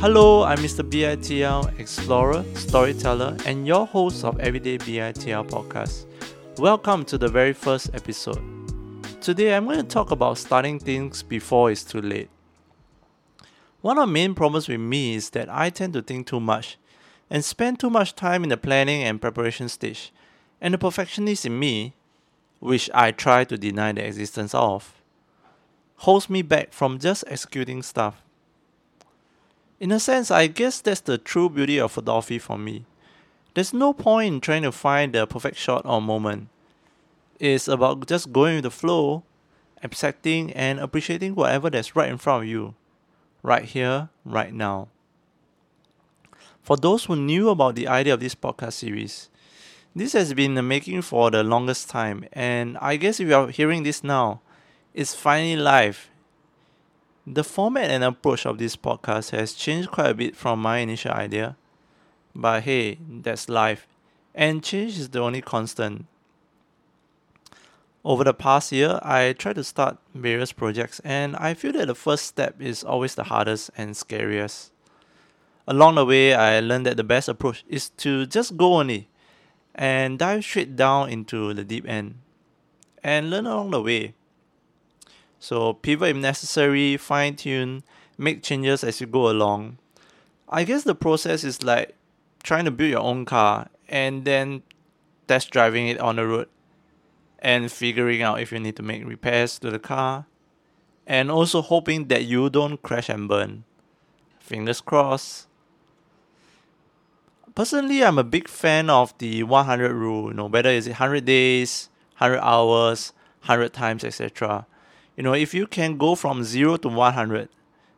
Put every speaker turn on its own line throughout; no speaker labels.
Hello, I'm Mr. BITL, explorer, storyteller, and your host of Everyday BITL podcast. Welcome to the very first episode. Today, I'm going to talk about starting things before it's too late. One of the main problems with me is that I tend to think too much and spend too much time in the planning and preparation stage, and the perfectionist in me, which I try to deny the existence of, holds me back from just executing stuff. In a sense, I guess that's the true beauty of photography for me. There's no point in trying to find the perfect shot or moment. It's about just going with the flow, accepting and appreciating whatever that's right in front of you, right here, right now. For those who knew about the idea of this podcast series, this has been the making for the longest time, and I guess if you are hearing this now, it's finally live the format and approach of this podcast has changed quite a bit from my initial idea. But hey, that's life. And change is the only constant. Over the past year, I tried to start various projects, and I feel that the first step is always the hardest and scariest. Along the way, I learned that the best approach is to just go only and dive straight down into the deep end and learn along the way. So pivot if necessary, fine tune, make changes as you go along. I guess the process is like trying to build your own car and then test driving it on the road and figuring out if you need to make repairs to the car and also hoping that you don't crash and burn. Fingers crossed. Personally, I'm a big fan of the 100 rule, you know, whether it's 100 days, 100 hours, 100 times, etc. You know, if you can go from 0 to 100,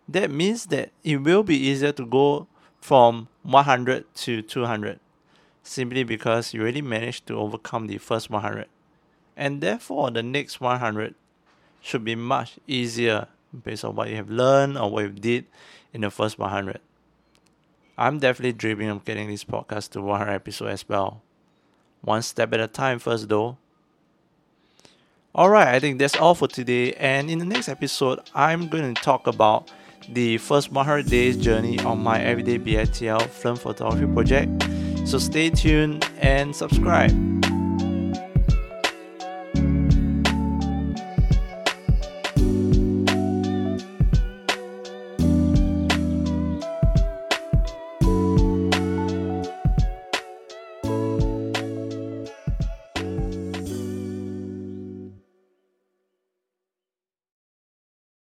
that means that it will be easier to go from 100 to 200 simply because you already managed to overcome the first 100. And therefore, the next 100 should be much easier based on what you have learned or what you did in the first 100. I'm definitely dreaming of getting this podcast to 100 episodes as well. One step at a time first, though. Alright, I think that's all for today. And in the next episode, I'm going to talk about the first 100 days journey on my everyday BITL film photography project. So stay tuned and subscribe.